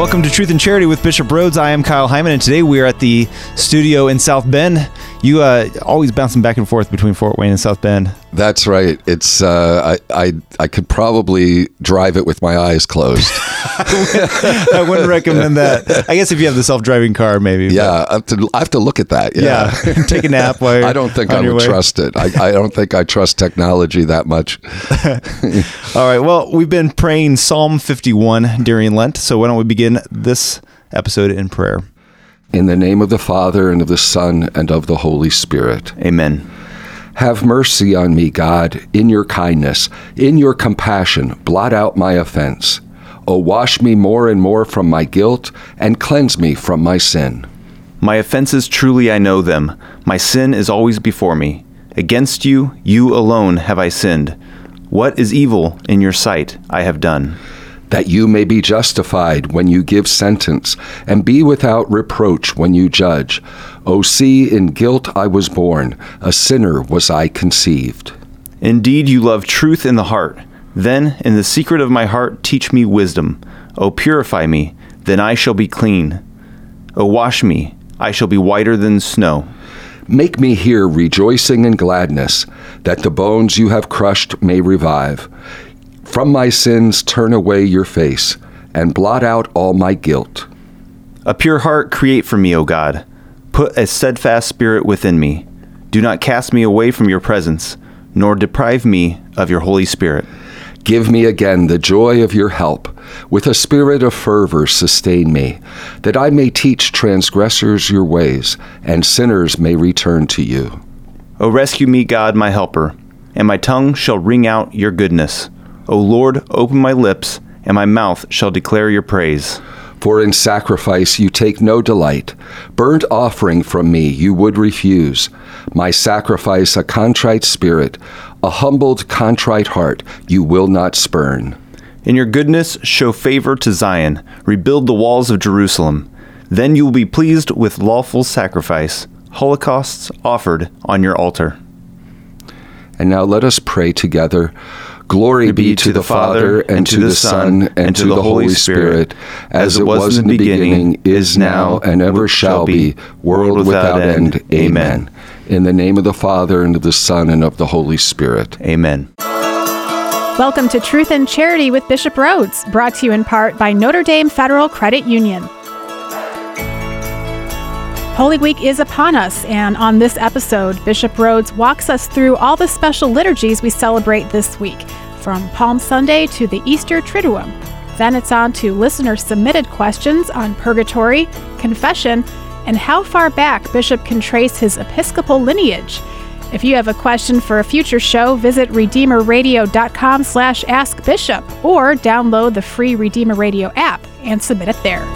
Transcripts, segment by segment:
Welcome to Truth and Charity with Bishop Rhodes. I am Kyle Hyman, and today we are at the studio in South Bend. You uh, always bouncing back and forth between Fort Wayne and South Bend. That's right. It's uh, I, I I could probably drive it with my eyes closed. I wouldn't recommend that. I guess if you have the self-driving car, maybe. yeah, I have, to, I have to look at that. Yeah. Yeah. Take a nap while you're I don't think I would way. trust it. I, I don't think I trust technology that much. All right. Well, we've been praying Psalm 51 during Lent, so why don't we begin this episode in prayer? In the name of the Father and of the Son and of the Holy Spirit. Amen. Have mercy on me, God, in your kindness, in your compassion, blot out my offense. O wash me more and more from my guilt, and cleanse me from my sin. My offenses truly I know them. My sin is always before me. Against you, you alone have I sinned. What is evil in your sight I have done. That you may be justified when you give sentence, and be without reproach when you judge. O see, in guilt I was born, a sinner was I conceived. Indeed, you love truth in the heart. Then, in the secret of my heart, teach me wisdom. O purify me, then I shall be clean. O wash me, I shall be whiter than snow. Make me hear rejoicing and gladness, that the bones you have crushed may revive. From my sins turn away your face, and blot out all my guilt. A pure heart create for me, O God. Put a steadfast spirit within me. Do not cast me away from your presence, nor deprive me of your Holy Spirit. Give me again the joy of your help. With a spirit of fervor, sustain me, that I may teach transgressors your ways, and sinners may return to you. O rescue me, God, my helper, and my tongue shall ring out your goodness. O Lord, open my lips, and my mouth shall declare your praise. For in sacrifice you take no delight. Burnt offering from me you would refuse. My sacrifice a contrite spirit, a humbled, contrite heart you will not spurn. In your goodness, show favor to Zion, rebuild the walls of Jerusalem. Then you will be pleased with lawful sacrifice, holocausts offered on your altar. And now let us pray together. Glory be to the Father, and to the Son, and to the Holy Spirit, as it was in the beginning, is now, and ever shall be, world without end. Amen. In the name of the Father, and of the Son, and of the Holy Spirit. Amen. Welcome to Truth and Charity with Bishop Rhodes, brought to you in part by Notre Dame Federal Credit Union. Holy Week is upon us, and on this episode, Bishop Rhodes walks us through all the special liturgies we celebrate this week, from Palm Sunday to the Easter Triduum. Then it's on to listener submitted questions on purgatory, confession, and how far back Bishop can trace his episcopal lineage. If you have a question for a future show, visit redeemerradio.com slash askbishop or download the free Redeemer Radio app and submit it there.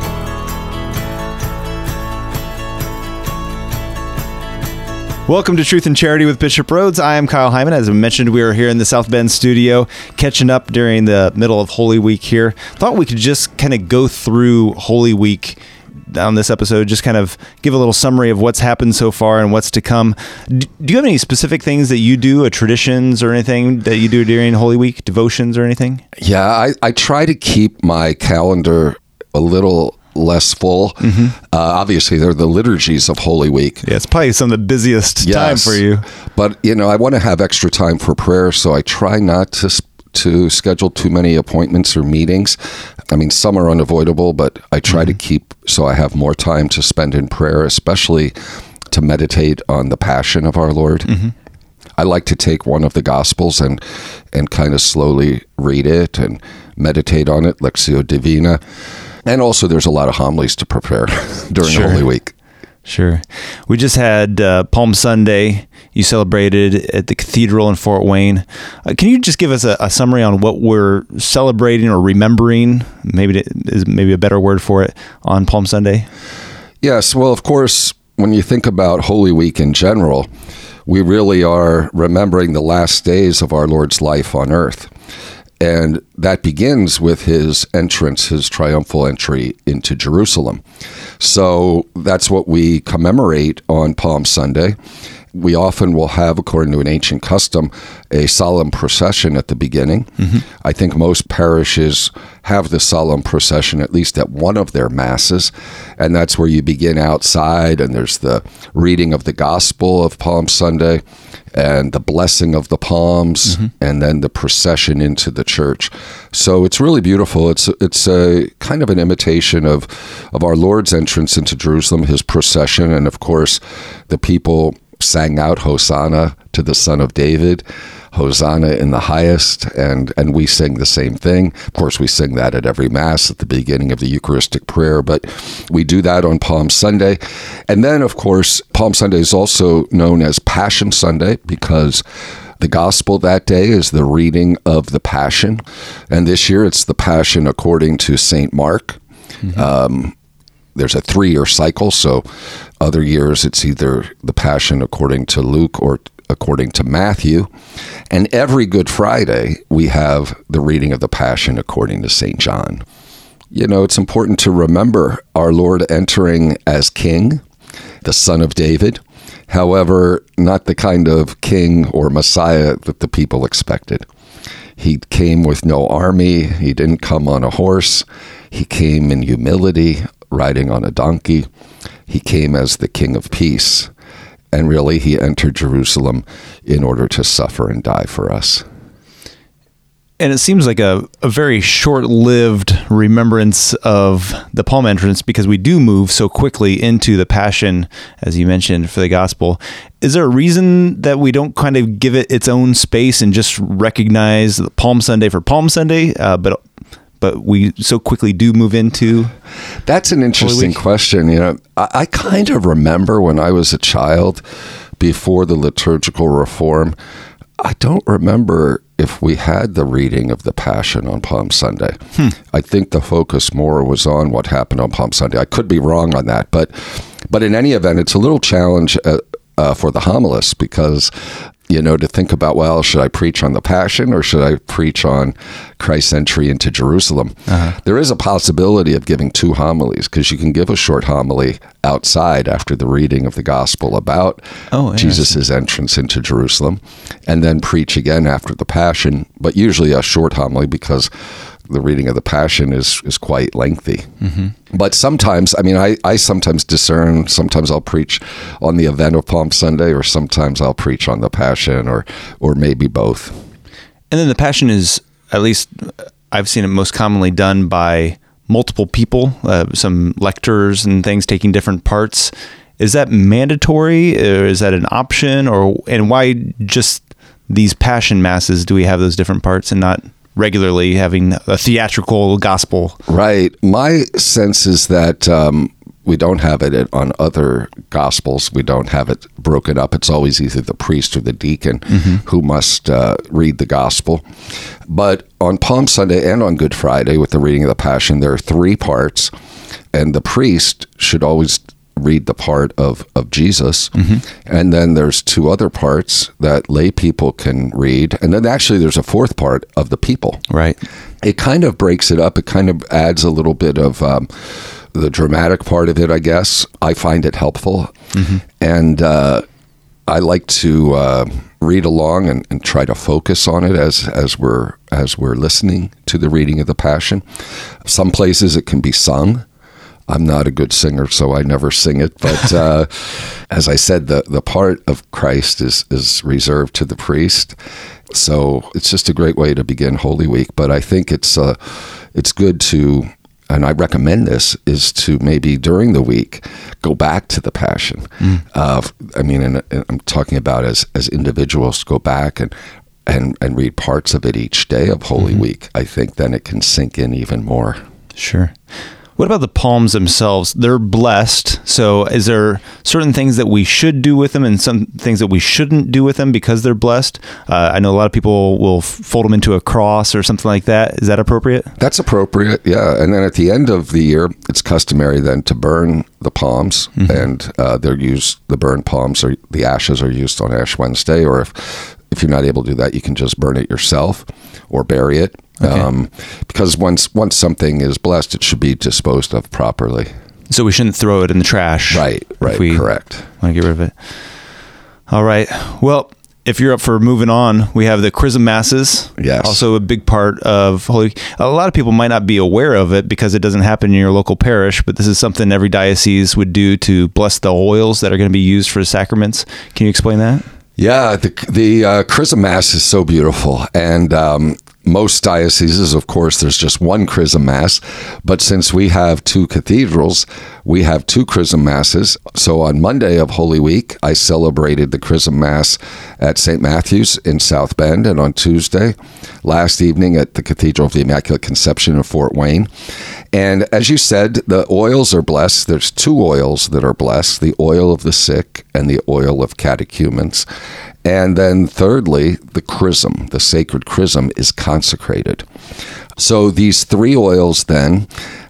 Welcome to Truth and Charity with Bishop Rhodes. I am Kyle Hyman. As I mentioned, we are here in the South Bend studio, catching up during the middle of Holy Week here. Thought we could just kind of go through Holy Week on this episode, just kind of give a little summary of what's happened so far and what's to come. Do you have any specific things that you do, a traditions or anything that you do during Holy Week, devotions or anything? Yeah, I, I try to keep my calendar a little less full. Mm-hmm. Uh, obviously, they're the liturgies of Holy Week. Yeah, it's probably some of the busiest time for you. But you know, I want to have extra time for prayer, so I try not to to schedule too many appointments or meetings. I mean, some are unavoidable, but I try to mm-hmm. keep so I have more time to spend in prayer, especially to meditate on the passion of our Lord. Mm-hmm. I like to take one of the Gospels and and kind of slowly read it and meditate on it, Lectio Divina. And also, there's a lot of homilies to prepare during Sure. Holy Week. Sure. We just had uh, Palm Sunday. You celebrated at the cathedral in Fort Wayne. Uh, can you just give us a, a summary on what we're celebrating or remembering? Maybe it is maybe a better word for it on Palm Sunday. Yes, well, of course, when you think about Holy Week in general, we really are remembering the last days of our Lord's life on earth. And that begins with his entrance, his triumphal entry into Jerusalem. So that's what we commemorate on Palm Sunday. we often will have, according to an ancient custom, a solemn procession at the beginning. Mm-hmm. I think most parishes have the solemn procession at least at one of their masses, and that's where you begin outside, and there's the reading of the Gospel of Palm Sunday and the blessing of the palms mm-hmm. and then the procession into the church. So it's really beautiful. It's it's a kind of an imitation of of our lord's entrance into jerusalem his procession and of course the people sang out hosanna to the son of david hosanna in the highest and and we sing the same thing. Of course we sing that at every mass at the beginning of the eucharistic prayer but we do that on palm sunday. And then of course palm sunday is also known as passion sunday because the gospel that day is the reading of the passion. And this year it's the passion according to saint mark. Um, there's a three year cycle. So other years it's either the Passion according to Luke or according to Matthew. And every Good Friday we have the reading of the Passion according to St. John. You know, it's important to remember our Lord entering as King, the Son of David. However, not the kind of king or Messiah that the people expected. He came with no army. He didn't come on a horse. He came in humility, riding on a donkey. He came as the King of Peace. And really, he entered Jerusalem in order to suffer and die for us. And it seems like a, a very short lived remembrance of the palm entrance because we do move so quickly into the passion, as you mentioned, for the gospel. Is there a reason that we don't kind of give it its own space and just recognize Palm Sunday for Palm Sunday, uh, but but we so quickly do move into That's an interesting question. You know, I, I kind of remember when I was a child, before the liturgical reform, I don't remember if we had the reading of the Passion on Palm Sunday. I think the focus more was on what happened on Palm Sunday. I could be wrong on that, but but in any event, it's a little challenge uh, uh, for the homilist because you know to think about well, should I preach on the Passion or should I preach on Christ's entry into Jerusalem? Uh-huh. There is a possibility of giving two homilies because you can give a short homily outside after the reading of the Gospel about Oh. Jesus' entrance into Jerusalem, and then preach again after the Passion, but usually a short homily because the reading of the Passion is is quite lengthy. But sometimes, I mean, I, I sometimes discern. Sometimes I'll preach on the event of Palm Sunday, or sometimes I'll preach on the Passion, or or maybe both. And then the passion is, at least I've seen it most commonly done by multiple people, uh, some lectors and things taking different parts. Is that mandatory, or is that an option, or and why just these passion masses do we have those different parts and not regularly having a theatrical gospel? Right. My sense is that um, we don't have it on other gospels. We don't have it broken up. It's always either the priest or the deacon who must uh, read the gospel. But on Palm Sunday and on Good Friday, with the reading of the Passion, there are three parts, and the priest should always read the part of, of Jesus. And then there's two other parts that lay people can read. And then actually there's a fourth part of the people Right. it kind of breaks it up. It kind of adds a little bit of um, the dramatic part of it, I guess. I find it helpful. And uh, I like to uh, read along and, and try to focus on it as, as we're as we're listening to the reading of the Passion. Some places it can be sung. I'm not a good singer, so I never sing it. But uh, as I said, the, the part of Christ is, is reserved to the priest. So it's just a great way to begin Holy Week. But I think it's uh, it's good to, and I recommend this, is to maybe during the week go back to the Passion. Uh, I mean, and, and I'm talking about as as individuals go back and. And, and read parts of it each day of Holy Week. I think then it can sink in even more. Sure. What about the palms themselves? They're blessed. So, is there certain things that we should do with them and some things that we shouldn't do with them because they're blessed? Uh, I know a lot of people will fold them into a cross or something like that. Is that appropriate? That's appropriate, yeah. And then at the end of the year, it's customary then to burn the palms, and uh, they're used. The burned palms or the ashes are used on Ash Wednesday, or if if you're not able to do that, you can just burn it yourself or bury it. Um, because once once something is blessed, it should be disposed of properly. So we shouldn't throw it in the trash. Right, right, we correct. want to get rid of it. All right. Well, if you're up for moving on, we have the Chrism Masses. Yes. Also a big part of Holy. A lot of people might not be aware of it because it doesn't happen in your local parish, but this is something every diocese would do to bless the oils that are going to be used for the sacraments. Can you explain that? Yeah, the the uh, Chrism Mass is so beautiful, and um, most dioceses, of course, there's just one Chrism Mass. But since we have two cathedrals, we have two Chrism Masses. So on Monday of Holy Week, I celebrated the Chrism Mass at St. Matthew's in South Bend, and on Tuesday, last evening at the Cathedral of the Immaculate Conception in Fort Wayne. And as you said, the oils are blessed. There's two oils that are blessed the oil of the sick and the oil of catechumens. And then, thirdly, the chrism, the sacred chrism, is consecrated. So these three oils then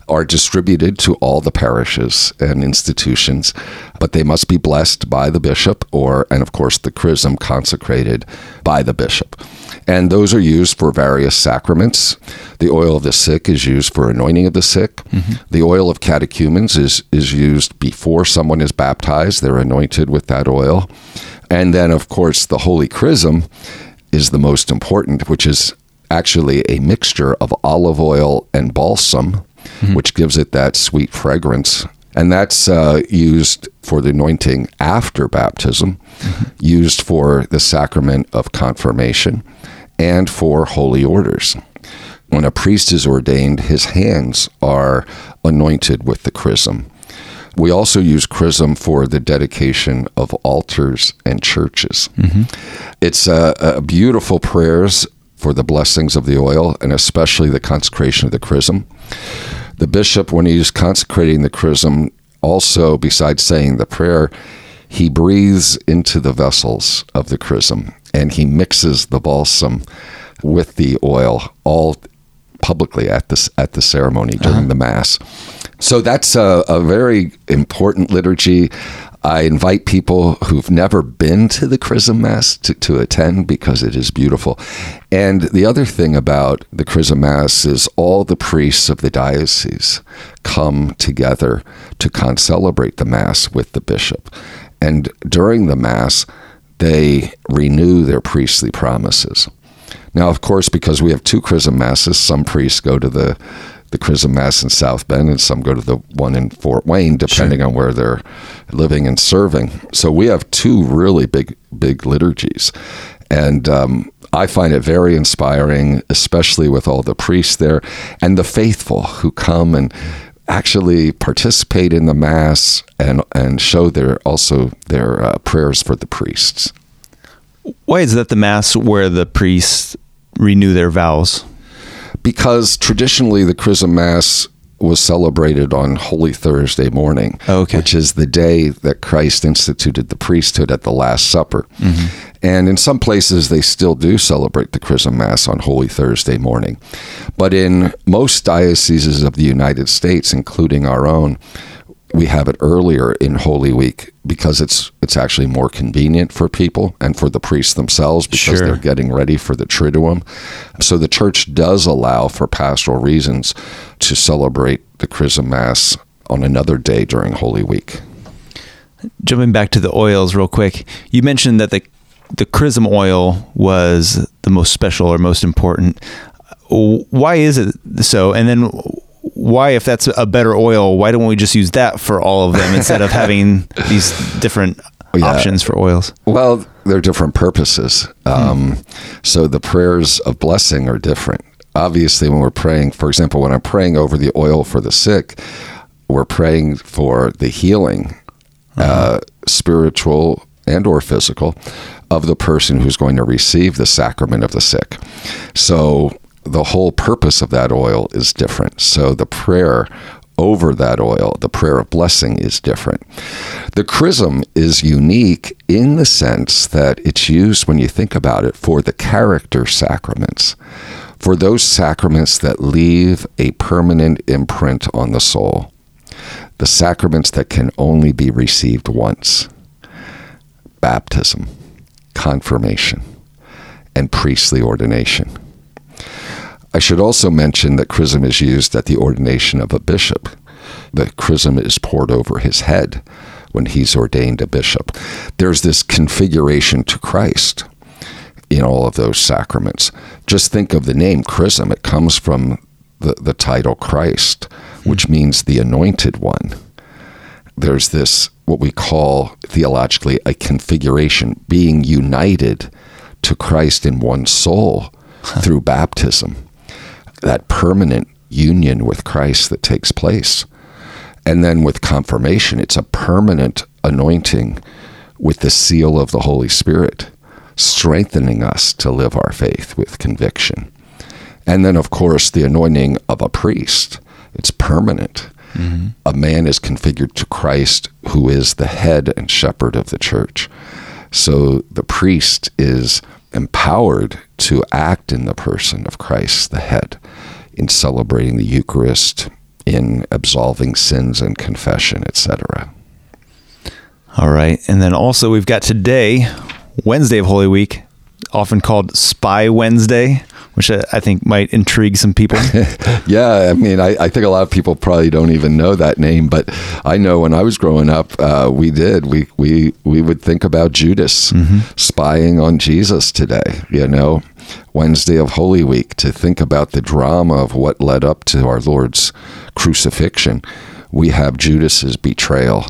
are distributed to all the parishes and institutions, but they must be blessed by the bishop or, and of course, the chrism consecrated by the bishop. And those are used for various sacraments. The oil of the sick is used for anointing of the sick. Mm-hmm. The oil of catechumens is, is used before someone is baptized. They're anointed with that oil. And then, of course, the Holy Chrism is the most important, which is actually a mixture of olive oil and balsam, mm-hmm. which gives it that sweet fragrance. And that's uh, used for the anointing after baptism, mm-hmm. used for the sacrament of confirmation, and for holy orders. When a priest is ordained, his hands are anointed with the chrism. We also use chrism for the dedication of altars and churches. Mm-hmm. It's a, a beautiful prayers for the blessings of the oil and especially the consecration of the chrism. The bishop, when he's consecrating the chrism, also, besides saying the prayer, he breathes into the vessels of the chrism and he mixes the balsam with the oil all publicly at this at the ceremony during uh-huh. the mass. So that's a, a very important liturgy. I invite people who've never been to the Chrism Mass to, to attend because it is beautiful. And the other thing about the Chrism Mass is all the priests of the diocese come together to concelebrate the Mass with the bishop. And during the Mass, they renew their priestly promises. Now, of course, because we have two Chrism Masses, some priests go to the the Chrism Mass in South Bend, and some go to the one in Fort Wayne, depending sure. on where they're living and serving. So we have two really big, big liturgies, and um, I find it very inspiring, especially with all the priests there and the faithful who come and actually participate in the mass and and show their also their uh, prayers for the priests. Why is that the mass where the priests renew their vows? Because traditionally the Chrism Mass was celebrated on Holy Thursday morning, okay. which is the day that Christ instituted the priesthood at the Last Supper. Mm-hmm. And in some places, they still do celebrate the Chrism Mass on Holy Thursday morning. But in most dioceses of the United States, including our own, we have it earlier in Holy Week because it's it's actually more convenient for people and for the priests themselves because sure. they're getting ready for the Triduum. So the church does allow for pastoral reasons to celebrate the Chrism Mass on another day during Holy Week. Jumping back to the oils real quick, you mentioned that the the chrism oil was the most special or most important. Why is it so? And then why, if that's a better oil, why don't we just use that for all of them instead of having these different yeah. options for oils? Well, they're different purposes. Um, So the prayers of blessing are different. Obviously, when we're praying, for example, when I'm praying over the oil for the sick, we're praying for the healing, uh-huh. uh, spiritual and or physical, of the person who's going to receive the sacrament of the sick. So the whole purpose of that oil is different. So the prayer over that oil, the prayer of blessing is different. The chrism is unique in the sense that it's used, when you think about it, for the character sacraments, for those sacraments that leave a permanent imprint on the soul, the sacraments that can only be received once baptism, confirmation, and priestly ordination. I should also mention that chrism is used at the ordination of a bishop. The chrism is poured over his head, when he's ordained a bishop. There's this configuration to Christ in all of those sacraments. Just think of the name chrism. It comes from the, the title Christ, which means the anointed one. There's this, what we call theologically, a configuration, being united to Christ in one soul through baptism. That permanent union with Christ that takes place. And then with confirmation, it's a permanent anointing with the seal of the Holy Spirit, strengthening us to live our faith with conviction. And then, of course, the anointing of a priest. It's permanent. Mm-hmm. A man is configured to Christ, who is the head and shepherd of the church. So the priest is empowered to act in the person of Christ, the head, in celebrating the Eucharist, in absolving sins and confession, etc. All right. And then also, we've got today, Wednesday of Holy Week, often called Spy Wednesday which I, think might intrigue some people. yeah, I mean, I, I, think a lot of people probably don't even know that name, but I know when I was growing up, uh, we did. We we we would think about Judas mm-hmm. spying on Jesus today. You know, Wednesday of Holy Week to think about the drama of what led up to our Lord's crucifixion. We have Judas's betrayal,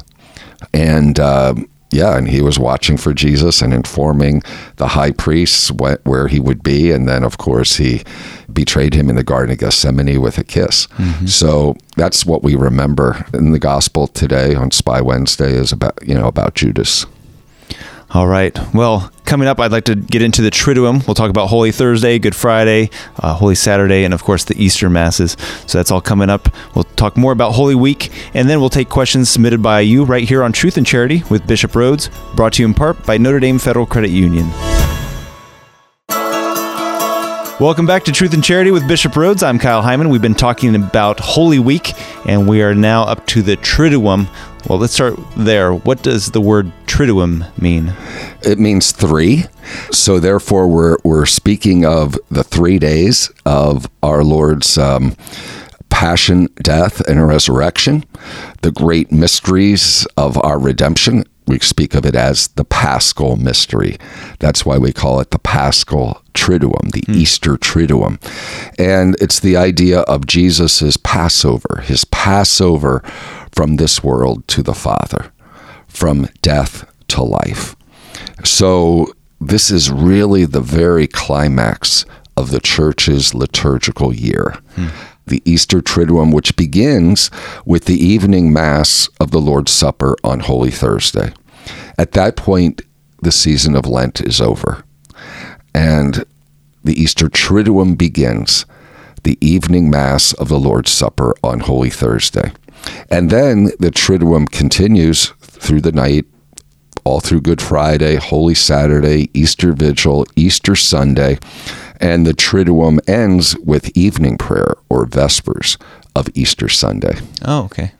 and. Uh, yeah, and he was watching for Jesus and informing the high priests wh- where he would be. And then, of course, he betrayed him in the Garden of Gethsemane with a kiss. Mm-hmm. So that's what we remember in the gospel today on Spy Wednesday is about, you know, about Judas. All right. Well, coming up, I'd like to get into the Triduum. We'll talk about Holy Thursday, Good Friday, uh, Holy Saturday, and of course the Easter Masses. So that's all coming up. We'll talk more about Holy Week, and then we'll take questions submitted by you right here on Truth and Charity with Bishop Rhodes, brought to you in part by Notre Dame Federal Credit Union. Welcome back to Truth and Charity with Bishop Rhodes. I'm Kyle Hyman. We've been talking about Holy Week, and we are now up to the Triduum. Well, let's start there. What does the word Triduum mean? It means three. So, therefore, we're, we're speaking of the three days of our Lord's. Um, passion, death, and resurrection, the great mysteries of our redemption. We speak of it as the paschal mystery. That's why we call it the paschal triduum, the hmm. Easter triduum. And it's the idea of Jesus' Passover, his Passover from this world to the Father, from death to life. So, this is really the very climax of the church's liturgical year. Hmm. The Easter Triduum, which begins with the evening Mass of the Lord's Supper on Holy Thursday. At that point, the season of Lent is over. And the Easter Triduum begins, the evening Mass of the Lord's Supper on Holy Thursday. And then the Triduum continues through the night, all through Good Friday, Holy Saturday, Easter Vigil, Easter Sunday, and the Triduum ends with evening prayer or Vespers of Easter Sunday. Oh, okay.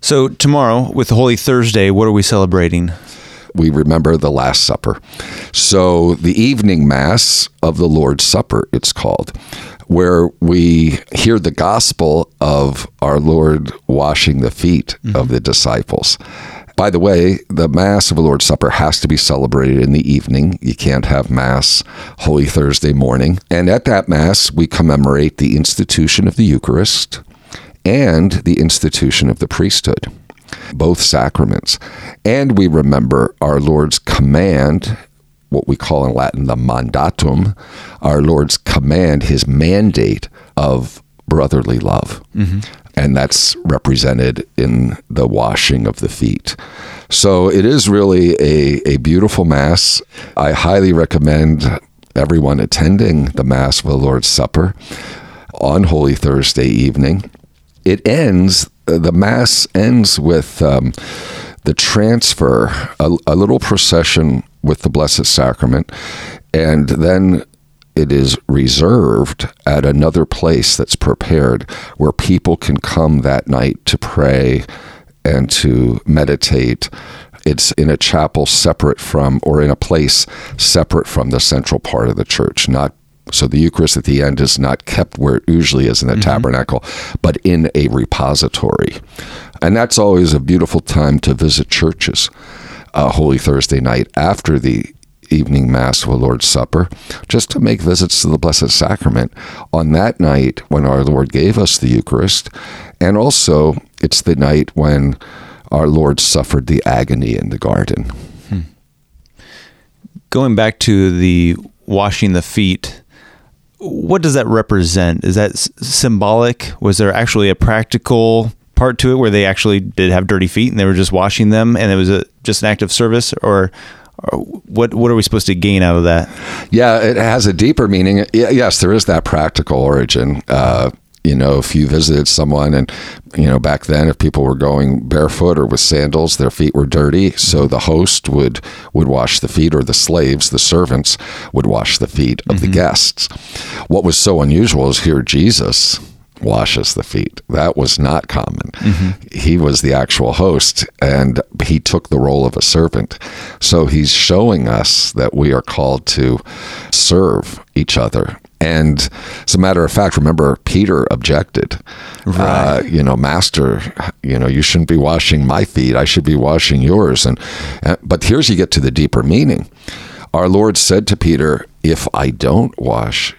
So tomorrow, with Holy Thursday, what are we celebrating? we remember the Last Supper. So, the evening Mass of the Lord's Supper, it's called, where we hear the gospel of our Lord washing the feet mm-hmm. of the disciples. By the way, the Mass of the Lord's Supper has to be celebrated in the evening. You can't have Mass Holy Thursday morning. And at that Mass, we commemorate the institution of the Eucharist and the institution of the priesthood both sacraments. And we remember our Lord's command, what we call in Latin the mandatum, our Lord's command, his mandate of brotherly love. Mm-hmm. And that's represented in the washing of the feet. So it is really a, a beautiful Mass. I highly recommend everyone attending the Mass of the Lord's Supper on Holy Thursday evening. It ends the mass ends with um, the transfer, a, a little procession with the Blessed Sacrament, and then it is reserved at another place that's prepared where people can come that night to pray and to meditate. It's in a chapel separate from, or in a place separate from the central part of the church, not So the Eucharist at the end is not kept where it usually is in the mm-hmm. tabernacle, but in a repository. And that's always a beautiful time to visit churches. Uh, Holy Thursday night after the evening mass or Lord's Supper, just to make visits to the Blessed Sacrament on that night when our Lord gave us the Eucharist. And also, it's the night when our Lord suffered the agony in the garden. Going back to the washing the feet, what does that represent? Is that symbolic? Was there actually a practical part to it where they actually did have dirty feet and they were just washing them and it was a, just an act of service or, what what are we supposed to gain out of that? Yeah, it has a deeper meaning. Yes, there is that practical origin. Uh, you know, if you visited someone and, you know, back then, if people were going barefoot or with sandals, their feet were dirty. So the host would, would wash the feet, or the slaves, the servants, would wash the feet of the guests. What was so unusual is here Jesus washes the feet. That was not common. He was the actual host and he took the role of a servant. So he's showing us that we are called to serve each other. And as a matter of fact, remember Peter objected. Uh, you know, Master, you know, you shouldn't be washing my feet. I should be washing yours. And uh, but here's you get to the deeper meaning. Our Lord said to Peter, "If I don't wash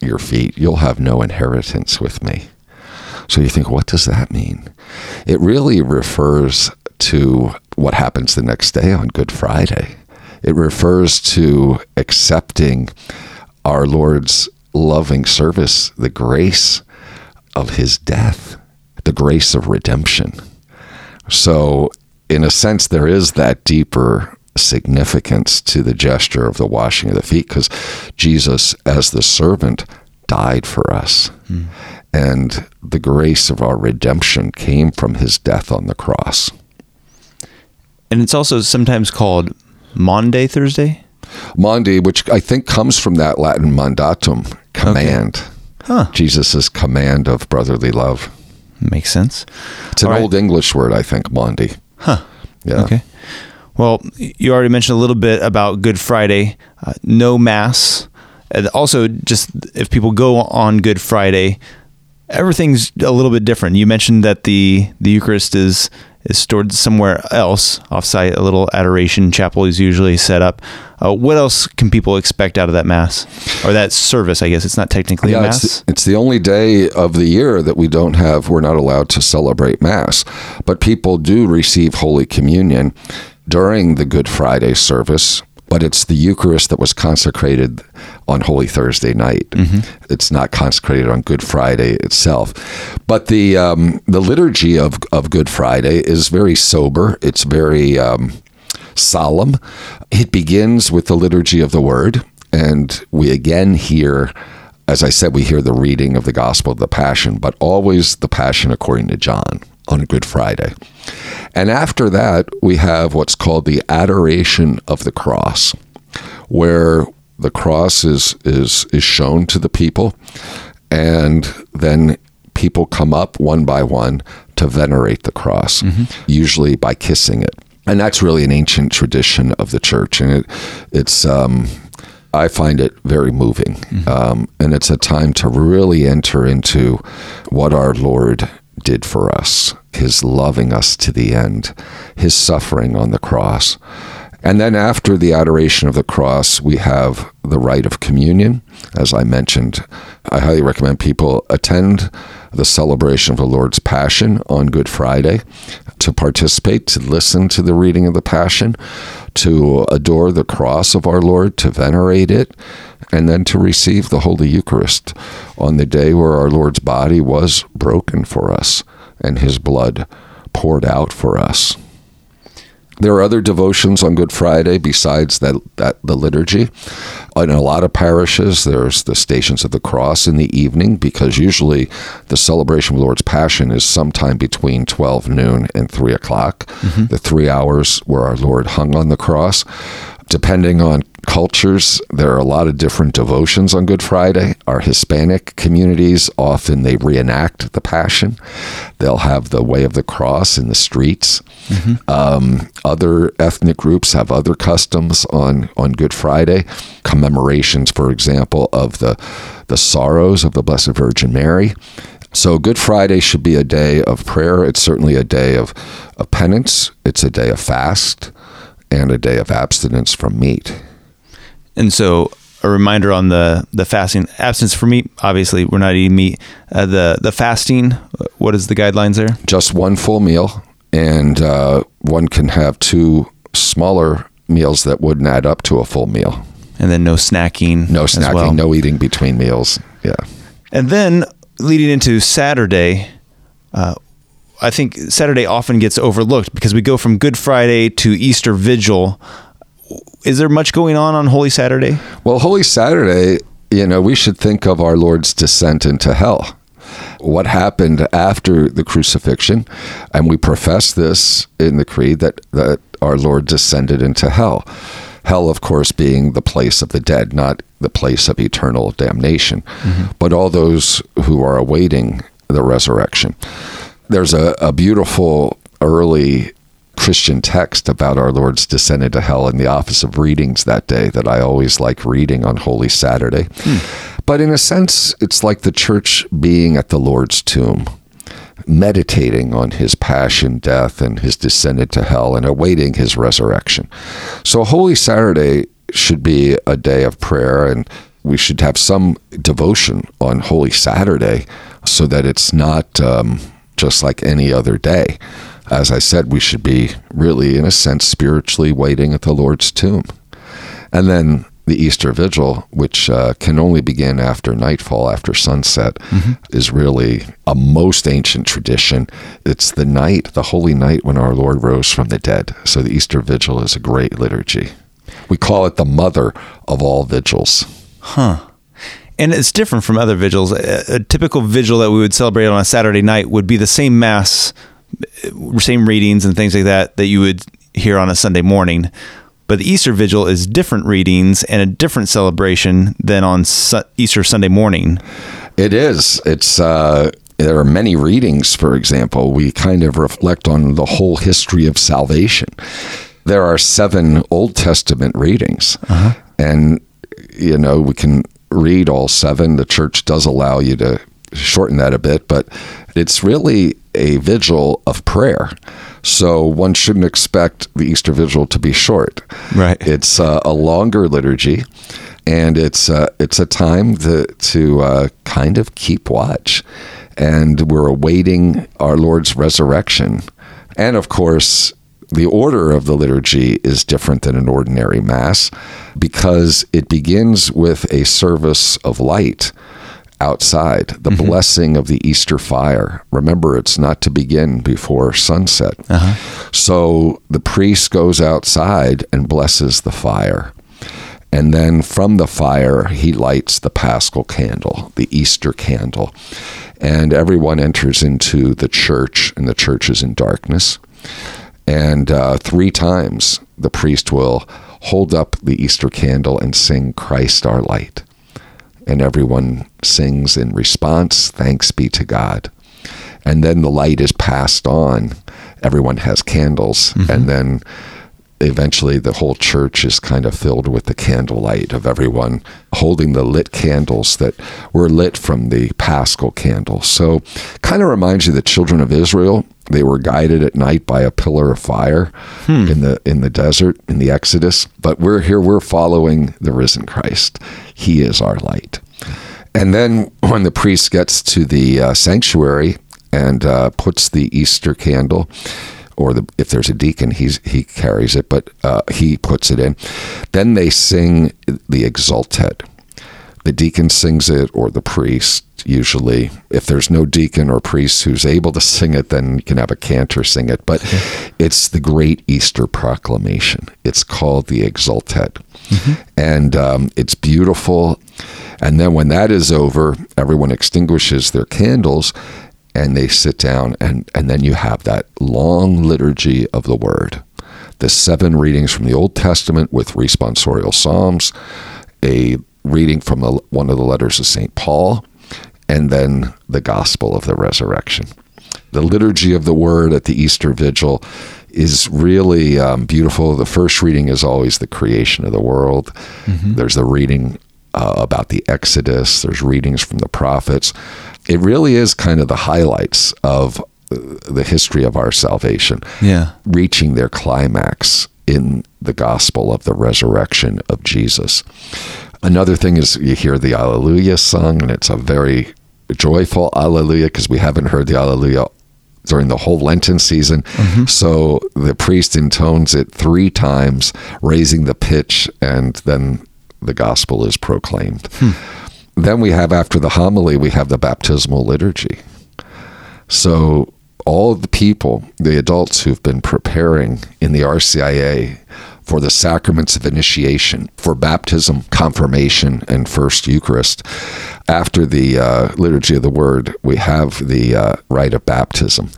your feet, you'll have no inheritance with me." So you think, what does that mean? It really refers to what happens the next day on Good Friday. It refers to accepting our Lord's loving service, the grace of his death, the grace of redemption. So, in a sense, there is that deeper significance to the gesture of the washing of the feet because Jesus, as the servant, died for us. Hmm. And the grace of our redemption came from his death on the cross. And it's also sometimes called Maundy Thursday. Maundy, which I think comes from that Latin mandatum, command. Huh. Jesus' command of brotherly love. Makes sense. It's an right. old English word, I think, Maundy. Huh. Yeah. Okay. Well, you already mentioned a little bit about Good Friday, uh, no mass, and also just if people go on Good Friday, everything's a little bit different. You mentioned that the the Eucharist is is stored somewhere else, offsite. A little adoration chapel is usually set up. Uh, what else can people expect out of that mass or that service? I guess it's not technically a Yeah, mass. it's the, it's the only day of the year that we don't have, we're not allowed to celebrate Mass. But people do receive Holy Communion during the Good Friday service. But it's the Eucharist that was consecrated on Holy Thursday night. It's not consecrated on Good Friday itself. But the um, the liturgy of, of Good Friday is very sober. It's very um, solemn. It begins with the liturgy of the word, and we again hear, as I said, we hear the reading of the Gospel of the Passion, but always the Passion according to John on Good Friday. And after that, we have what's called the adoration of the cross, where the cross is is is shown to the people, and then people come up one by one to venerate the cross, usually by kissing it. And that's really an ancient tradition of the church, and it it's um, I find it very moving, um, and it's a time to really enter into what our Lord did for us, His loving us to the end, His suffering on the cross. And then after the adoration of the cross, we have the rite of communion. As I mentioned, I highly recommend people attend the celebration of the Lord's Passion on Good Friday to participate, to listen to the reading of the Passion, to adore the cross of our Lord, to venerate it, and then to receive the Holy Eucharist on the day where our Lord's body was broken for us and his blood poured out for us. There are other devotions on Good Friday besides that, that the liturgy. In a lot of parishes, there's the Stations of the Cross in the evening because usually the celebration of the Lord's Passion is sometime between 12 noon and 3 o'clock, mm-hmm. the three hours where our Lord hung on the cross. Depending on cultures, there are a lot of different devotions on Good Friday. Our Hispanic communities often they reenact the Passion. They'll have the Way of the Cross in the streets. Um, other ethnic groups have other customs on on Good Friday, commemorations, for example, of the the sorrows of the Blessed Virgin Mary. So Good Friday should be a day of prayer. It's certainly a day of, of penance. It's a day of fast and a day of abstinence from meat. And so a reminder on the the fasting abstinence for meat. Obviously, we're not eating meat. Uh, the the fasting. What is the guidelines there? Just one full meal, and uh, one can have two smaller meals that wouldn't add up to a full meal. And then no snacking. No snacking, well. no eating between meals. Yeah. And then leading into Saturday, uh, I think Saturday often gets overlooked because we go from Good Friday to Easter Vigil. Is there much going on on Holy Saturday? Well, Holy Saturday, you know, we should think of our Lord's descent into hell. What happened after the crucifixion, and we profess this in the creed that, that our Lord descended into hell. Hell, of course, being the place of the dead, not the place of eternal damnation, mm-hmm. but all those who are awaiting the resurrection. There's a, a beautiful early Christian text about our Lord's descent into hell in the office of readings that day that I always like reading on Holy Saturday. But in a sense, it's like the church being at the Lord's tomb, meditating on his passion, death, and his descent into hell and awaiting his resurrection. So Holy Saturday should be a day of prayer and we should have some devotion on Holy Saturday so that it's not um, just like any other day. As I said, we should be really, in a sense, spiritually waiting at the Lord's tomb. And then the Easter Vigil, which uh, can only begin after nightfall, after sunset, is really a most ancient tradition. It's the night, the holy night when our Lord rose from the dead. So the Easter Vigil is a great liturgy. We call it the mother of all vigils. Huh. And it's different from other vigils. A, a typical vigil that we would celebrate on a Saturday night would be the same mass, same readings and things like that that you would hear on a Sunday morning. But the Easter Vigil is different readings and a different celebration than on Su- Easter Sunday morning. It is. It's uh, there are many readings. For example, we kind of reflect on the whole history of salvation. There are seven Old Testament readings, and you know we can read all seven. The church does allow you to shorten that a bit, but it's really a vigil of prayer. So one shouldn't expect the Easter Vigil to be short. Right. It's uh, a longer liturgy, and it's uh, it's a time to to uh, kind of keep watch, and we're awaiting our Lord's resurrection, and of course. The order of the liturgy is different than an ordinary Mass because it begins with a service of light outside, the blessing of the Easter fire. Remember, it's not to begin before sunset. So the priest goes outside and blesses the fire. And then from the fire, he lights the paschal candle, the Easter candle. And everyone enters into the church, and the church is in darkness. And uh, three times the priest will hold up the Easter candle and sing, Christ our light. And everyone sings in response, Thanks be to God. And then the light is passed on. Everyone has candles. Mm-hmm. And then eventually the whole church is kind of filled with the candlelight of everyone holding the lit candles that were lit from the paschal candle. So kind of reminds you the children of Israel, they were guided at night by a pillar of fire in the in the desert in the Exodus, but we're here we're following the risen Christ. He is our light. And then when the priest gets to the uh, sanctuary and uh, puts the Easter candle, or the, if there's a deacon, he's he carries it, but uh, he puts it in. Then they sing the Exultet. The deacon sings it, or the priest. Usually, if there's no deacon or priest who's able to sing it, then you can have a cantor sing it. But it's the great Easter proclamation. It's called the Exultet, and um, it's beautiful. And then when that is over, everyone extinguishes their candles and they sit down and, and then you have that long liturgy of the word the seven readings from the Old Testament with responsorial psalms, a reading from the, one of the letters of St. Paul, and then the gospel of the resurrection. The liturgy of the word at the Easter Vigil is really um, beautiful. The first reading is always the creation of the world. Mm-hmm. There's the reading uh, about the Exodus, there's readings from the prophets. It really is kind of the highlights of uh, the history of our salvation. Yeah. Reaching their climax in the gospel of the resurrection of Jesus. Another thing is you hear the Alleluia sung, and it's a very joyful Alleluia because we haven't heard the Alleluia during the whole Lenten season. Mm-hmm. So the priest intones it three times, raising the pitch, and then the gospel is proclaimed. Hmm. Then we have, after the homily, we have the baptismal liturgy. So all the people, the adults who've been preparing in the RCIA for the sacraments of initiation, for baptism, confirmation, and first Eucharist. After the uh, liturgy of the Word, we have the uh, rite of baptism.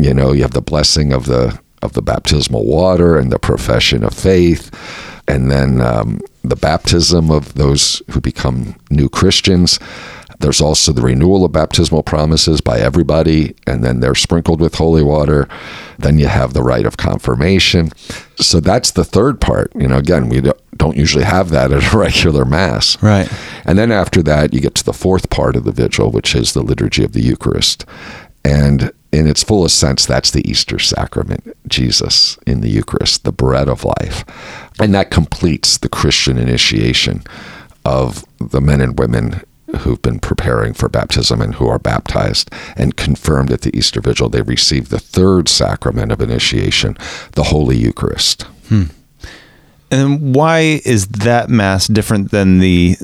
You know, you have the blessing of the of the baptismal water and the profession of faith, and then um, the baptism of those who become new Christians. There's also the renewal of baptismal promises by everybody, and then they're sprinkled with holy water. Then you have the rite of confirmation. So that's the third part. You know, again, we don't usually have that at a regular Mass. Right. And then after that, you get to the fourth part of the vigil, which is the liturgy of the Eucharist. And in its fullest sense, that's the Easter sacrament, Jesus in the Eucharist, the bread of life. And that completes the Christian initiation of the men and women who've been preparing for baptism and who are baptized and confirmed at the Easter Vigil, they receive the third sacrament of initiation, the Holy Eucharist. Hmm. And why is that Mass different than the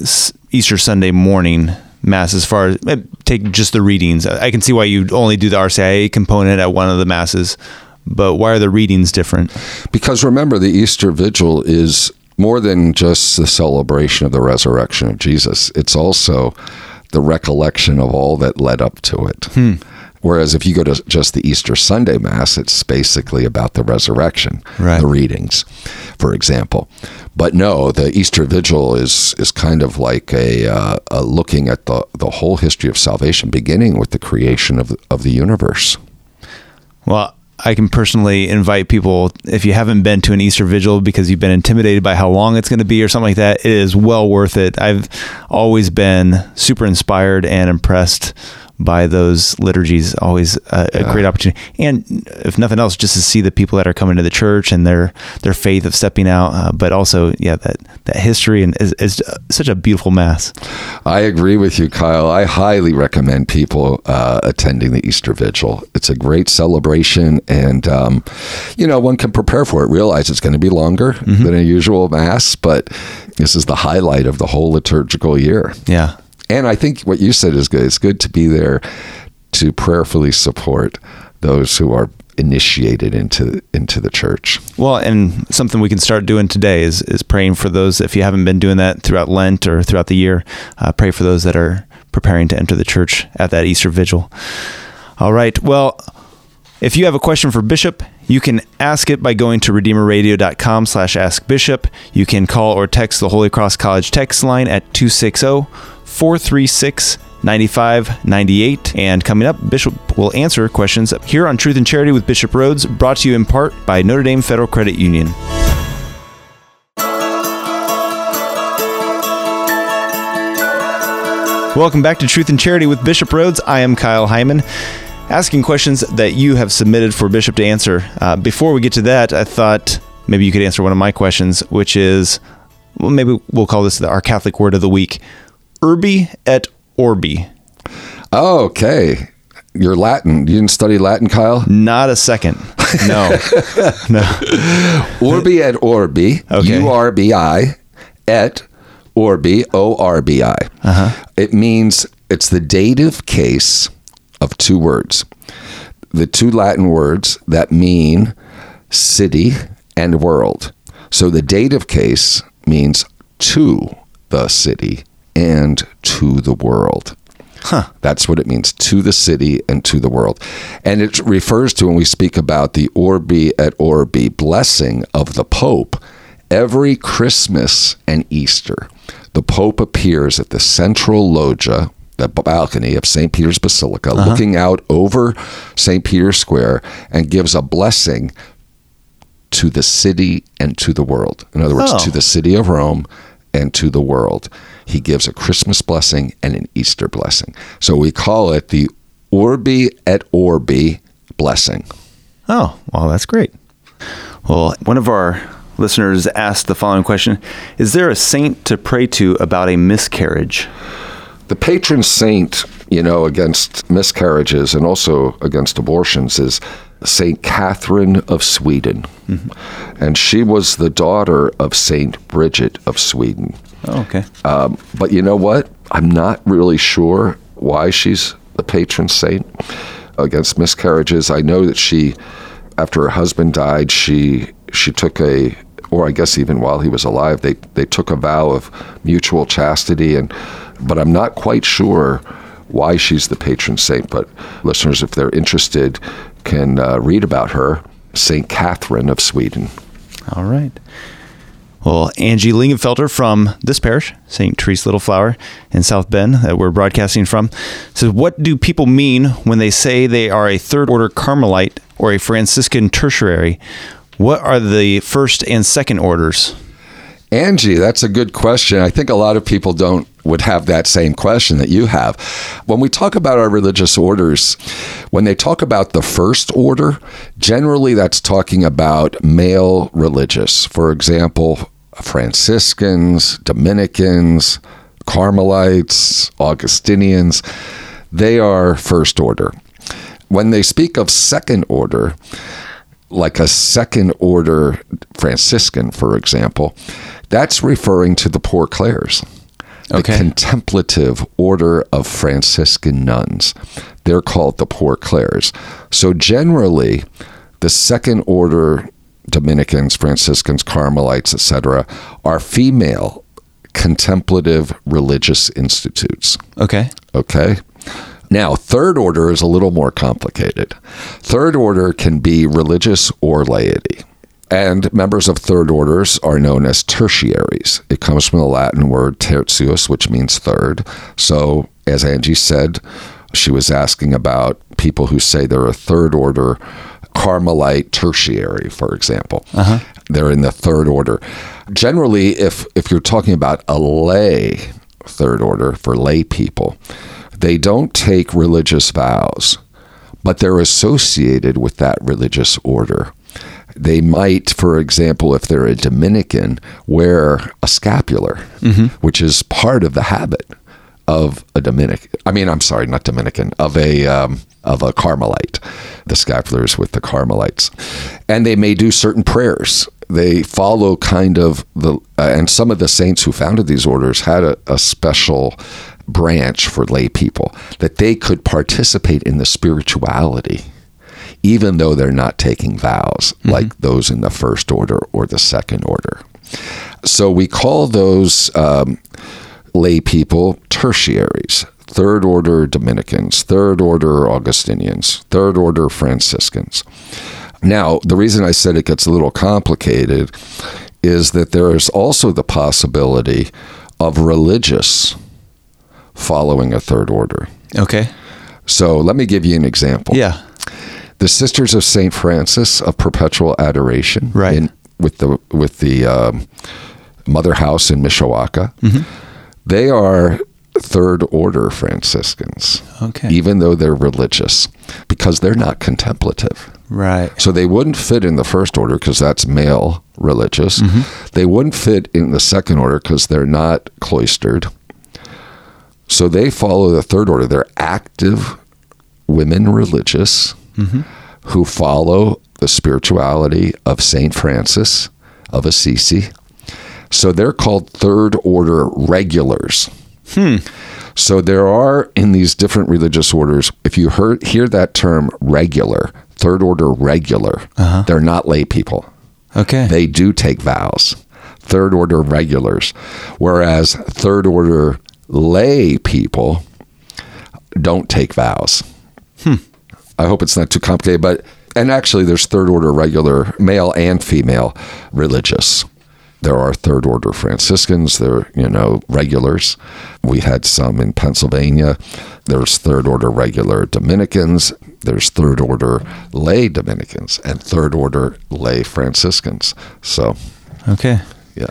Easter Sunday morning Mass as far as eh, take just the readings? I can see why you only do the RCIA component at one of the Masses, but why are the readings different? Because remember, the Easter Vigil is more than just the celebration of the resurrection of Jesus, it's also the recollection of all that led up to it. Hmm. Whereas if you go to just the Easter Sunday Mass, it's basically about the resurrection, right. the readings, for example. But no, the Easter Vigil is is kind of like a, uh, a looking at the the whole history of salvation, beginning with the creation of of the universe. Well, I can personally invite people if you haven't been to an Easter vigil because you've been intimidated by how long it's going to be or something like that. It is well worth it. I've always been super inspired and impressed by those liturgies always a, yeah. great opportunity. And if nothing else just to see the people that are coming to the church and their their faith of stepping out uh, but also yeah that that history and is, is, such a beautiful mass. I agree with you kyle. I highly recommend people uh, attending the easter vigil. It's a great celebration and um, you know one can prepare for it realize it's going to be longer mm-hmm. than a usual mass but this is the highlight of the whole liturgical year. Yeah and I think what you said is good. It's good to be there to prayerfully support those who are initiated into into the church. Well, and something we can start doing today is is praying for those. If you haven't been doing that throughout Lent or throughout the year, uh, pray for those that are preparing to enter the church at that Easter vigil. All right. Well, if you have a question for Bishop, you can ask it by going to redeemerradio.com slash askbishop. You can call or text the Holy Cross College text line at 260 436 9598. And coming up, Bishop will answer questions here on Truth and Charity with Bishop Rhoades, brought to you in part by Notre Dame Federal Credit Union. Welcome back to Truth and Charity with Bishop Rhoades. I am Kyle Hyman, asking questions that you have submitted for Bishop to answer. Uh, before we get to that, I thought maybe you could answer one of my questions, which is well, maybe we'll call this our Catholic word of the week urbi et orbi. Oh, okay. You're Latin. You didn't study Latin, Kyle? Not a second. No. no. Urbi et orbi. Okay. U R B I et orbi. O R B I. Uh-huh. It means it's the dative case of two words. The two Latin words that mean city and world. So the dative case means to the city and to the world. Huh. That's what it means to the city and to the world. And it refers to when we speak about the Urbi et Orbi blessing of the Pope every Christmas and Easter. The Pope appears at the central loggia, the balcony of St. Peter's Basilica, uh-huh. looking out over St. Peter's Square and gives a blessing to the city and to the world. In other words, Oh. to the city of Rome and to the world. He gives a Christmas blessing and an Easter blessing. So we call it the Urbi et Orbi blessing. Oh, well, that's great. Well, one of our listeners asked the following question Is there a saint to pray to about a miscarriage? The patron saint, you know, against miscarriages and also against abortions is Saint Catherine of Sweden. And she was the daughter of Saint Bridget of Sweden. Oh, okay. Um, but you know what? I'm not really sure why she's the patron saint against miscarriages. I know that she, after her husband died, she she took a, or I guess even while he was alive, they they took a vow of mutual chastity, and but I'm not quite sure why she's the patron saint. But listeners, if they're interested, can uh, read about her, Saint Catherine of Sweden. All right. Well, Angie Lingenfelter from this parish, St. Therese Little Flower in South Bend, that we're broadcasting from, says, What do people mean when they say they are a third order Carmelite or a Franciscan tertiary? What are the first and second orders? Angie, that's a good question. I think a lot of people don't would have that same question that you have. When we talk about our religious orders, when they talk about the first order, generally that's talking about male religious. For example, Franciscans, Dominicans, Carmelites, Augustinians, they are first order. When they speak of second order, like a second order Franciscan, for example, that's referring to the Poor Clares, the Okay. contemplative order of Franciscan nuns. They're called the Poor Clares. So generally, the second order Dominicans, Franciscans, Carmelites, etc., are female contemplative religious institutes. Okay. Okay. Now, third order is a little more complicated. Third order can be religious or laity. And members of third orders are known as tertiaries. It comes from the Latin word tertius, which means third. So, as Angie said, she was asking about people who say they're a third order Carmelite tertiary, for example. Uh-huh. They're in the third order. Generally, if if you're talking about a lay third order for lay people, they don't take religious vows, but they're associated with that religious order. They might, for example, if they're a Dominican, wear a scapular, which is part of the habit of a Dominican. I mean, I'm sorry, not Dominican, of a um, of a Carmelite. The scapulars with the Carmelites, and they may do certain prayers. They follow kind of the, uh, and some of the saints who founded these orders had a, a special branch for lay people that they could participate in the spirituality even though they're not taking vows like those in the first order or the second order. So we call those um, lay people tertiaries, third order Dominicans, third order Augustinians, third order Franciscans. Now, the reason I said it gets a little complicated is that there is also the possibility of religious following a third order. Okay. So let me give you an example Yeah. The Sisters of Saint Francis of Perpetual Adoration, Right. in, with the with the um, Mother House in Mishawaka. Mm-hmm. They are third order Franciscans, Okay. even though they're religious, because they're not contemplative. Right. So they wouldn't fit in the first order because that's male religious. Mm-hmm. They wouldn't fit in the second order because they're not cloistered. So they follow the third order. They're active women religious Mm-hmm. who follow the spirituality of Saint Francis of Assisi. So they're called third order regulars. So there are in these different religious orders, if you heard, hear that term regular, third order regular, they're not lay people. Okay. They do take vows. Third order regulars. Whereas third order lay people don't take vows. I hope it's not too complicated, but and actually, there's third order regular, male and female religious. There are third order Franciscans. There, you know, regulars. We had some in Pennsylvania. There's third order regular Dominicans. There's third order lay Dominicans and third order lay Franciscans. So, Okay. Yeah.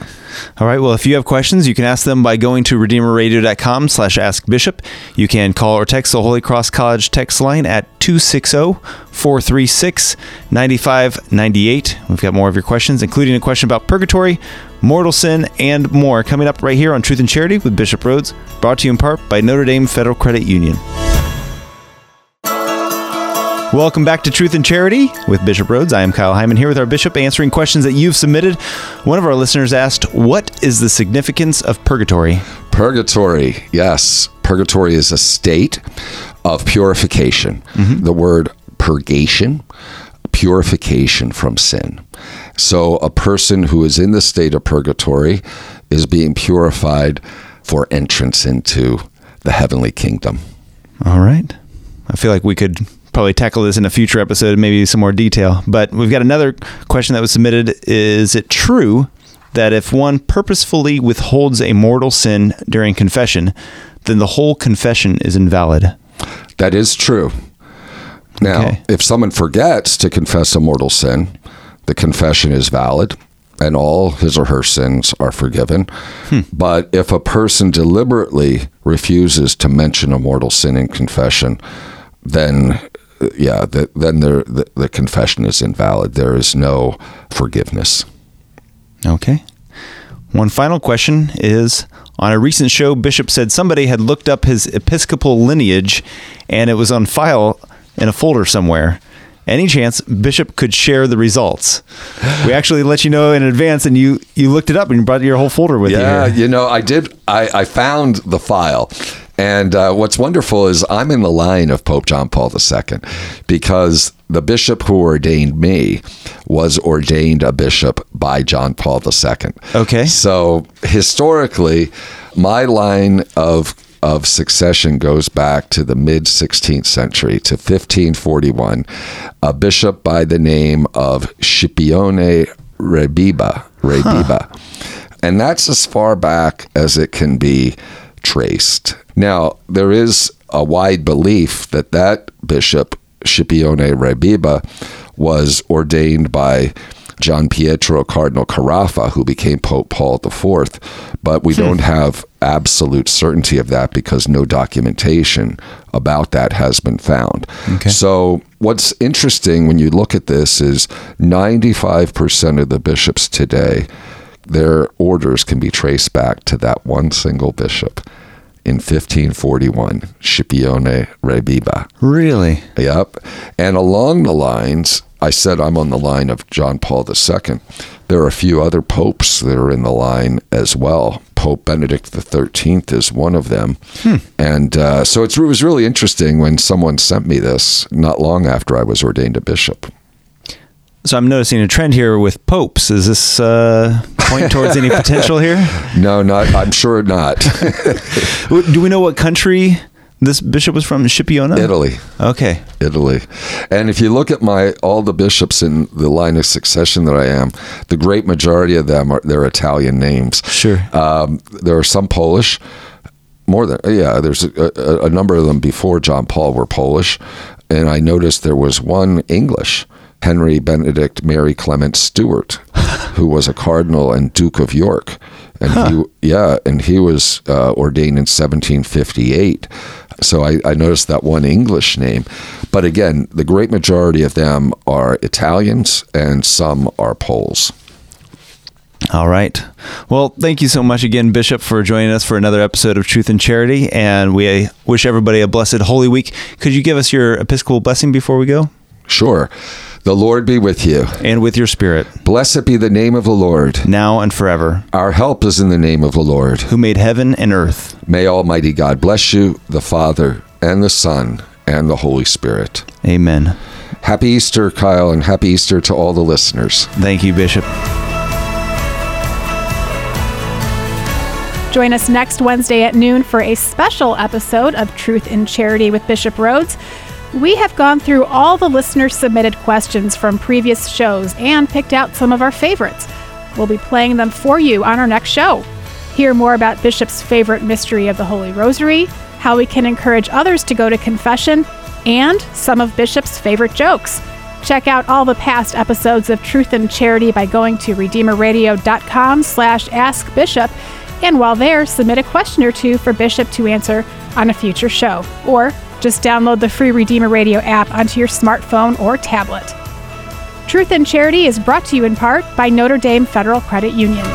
All right. Well, if you have questions, you can ask them by going to redeemerradio.com slash ask bishop. You can call or text the Holy Cross College text line at 260-436-9598. We've got more of your questions, including a question about purgatory, mortal sin, and more coming up right here on Truth and Charity with Bishop Rhoades, brought to you in part by Notre Dame Federal Credit Union. Welcome back to Truth and Charity with Bishop Rhoades. I am Kyle Hyman here with our bishop answering questions that you've submitted. One of our listeners asked, What is the significance of purgatory? Purgatory, yes. Purgatory is a state of purification. Mm-hmm. The word purgation, purification from sin. So a person who is in the state of purgatory is being purified for entrance into the heavenly kingdom. All right. I feel like we could probably tackle this in a future episode, maybe some more detail. But we've got another question that was submitted. Is it true that if one purposefully withholds a mortal sin during confession, then the whole confession is invalid? That is true. Now, Okay. if someone forgets to confess a mortal sin, the confession is valid and all his or her sins are forgiven. Hmm. But if a person deliberately refuses to mention a mortal sin in confession, then yeah, the, then the, the confession is invalid. There is no forgiveness. Okay. One final question is on a recent show, Bishop said somebody had looked up his episcopal lineage and it was on file in a folder somewhere. Any chance Bishop could share the results? We actually let you know in advance and you, you looked it up and you brought your whole folder with Yeah, you. Yeah, you know, I did. I, I found the file. And uh, what's wonderful is I'm in the line of Pope John Paul II because the bishop who ordained me was ordained a bishop by John Paul II. Okay. So historically, my line of of succession goes back to the mid 16th century to 1541. A bishop by the name of Scipione Rebiba. Rebiba. And that's as far back as it can be traced. Now, there is a wide belief that that bishop, Scipione Rebiba, was ordained by John Pietro Cardinal Carafa, who became Pope Paul IV, but we hmm. don't have absolute certainty of that because no documentation about that has been found. Okay. So, what's interesting when you look at this is 95% of the bishops today, their orders can be traced back to that one single bishop in 1541, Scipione Rebiba. Really? Yep. And along the lines, I said I'm on the line of John Paul II. There are a few other popes that are in the line as well. Pope Benedict XIII is one of them. And uh, so it's, it was really interesting when someone sent me this not long after I was ordained a bishop. So I'm noticing a trend here with popes. Is this uh, point towards any potential here? No, not. I'm sure not. Do we know what country this bishop was from? Scipione? Italy. Okay. Italy. And if you look at my all the bishops in the line of succession that I am, the great majority of them are they're Italian names. Sure. Um, there are some Polish. More than yeah, there's a, a, a number of them before John Paul were Polish, and I noticed there was one English, Henry Benedict Mary Clement Stewart, who was a cardinal and Duke of York, and he yeah, and he was uh, ordained in 1758. So I, I noticed that one English name, but again, the great majority of them are Italians and some are Poles. All right. Well, thank you so much again, Bishop, for joining us for another episode of Truth and Charity. And we wish everybody a blessed Holy Week. Could you give us your Episcopal blessing before we go? Sure. The Lord be with you. And with your spirit, Blessed be the name of the Lord. now and forever, Our help is in the name of the Lord. who made heaven and earth. May Almighty God bless you, the Father, and the Son, and the Holy Spirit. Amen. Happy Easter, Kyle, and happy Easter to all the listeners. Thank you, Bishop. Join us next Wednesday at noon for a special episode of Truth in Charity with Bishop Rhoades. We have gone through all the listener submitted questions from previous shows and picked out some of our favorites. We'll be playing them for you on our next show. Hear more about Bishop's favorite mystery of the Holy Rosary, how we can encourage others to go to confession, and some of Bishop's favorite jokes. Check out all the past episodes of Truth and Charity by going to redeemerradio.com slash askbishop, and while there, submit a question or two for Bishop to answer on a future show. Or just download the free Redeemer Radio app onto your smartphone or tablet. Truth and Charity is brought to you in part by Notre Dame Federal Credit Union.